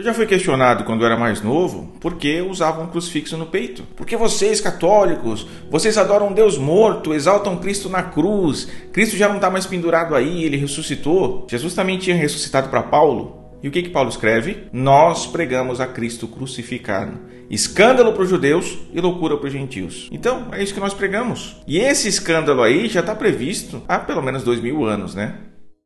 Eu já fui questionado quando eu era mais novo por que usavam um crucifixo no peito. Porque vocês, católicos, vocês adoram um Deus morto, exaltam Cristo na cruz. Cristo já não está mais pendurado aí, ele ressuscitou. Jesus também tinha ressuscitado para Paulo. E o que, que Paulo escreve? Nós pregamos a Cristo crucificado. Escândalo para os judeus e loucura para os gentios. Então, é isso que nós pregamos. E esse escândalo aí já está previsto há pelo menos dois mil anos, né?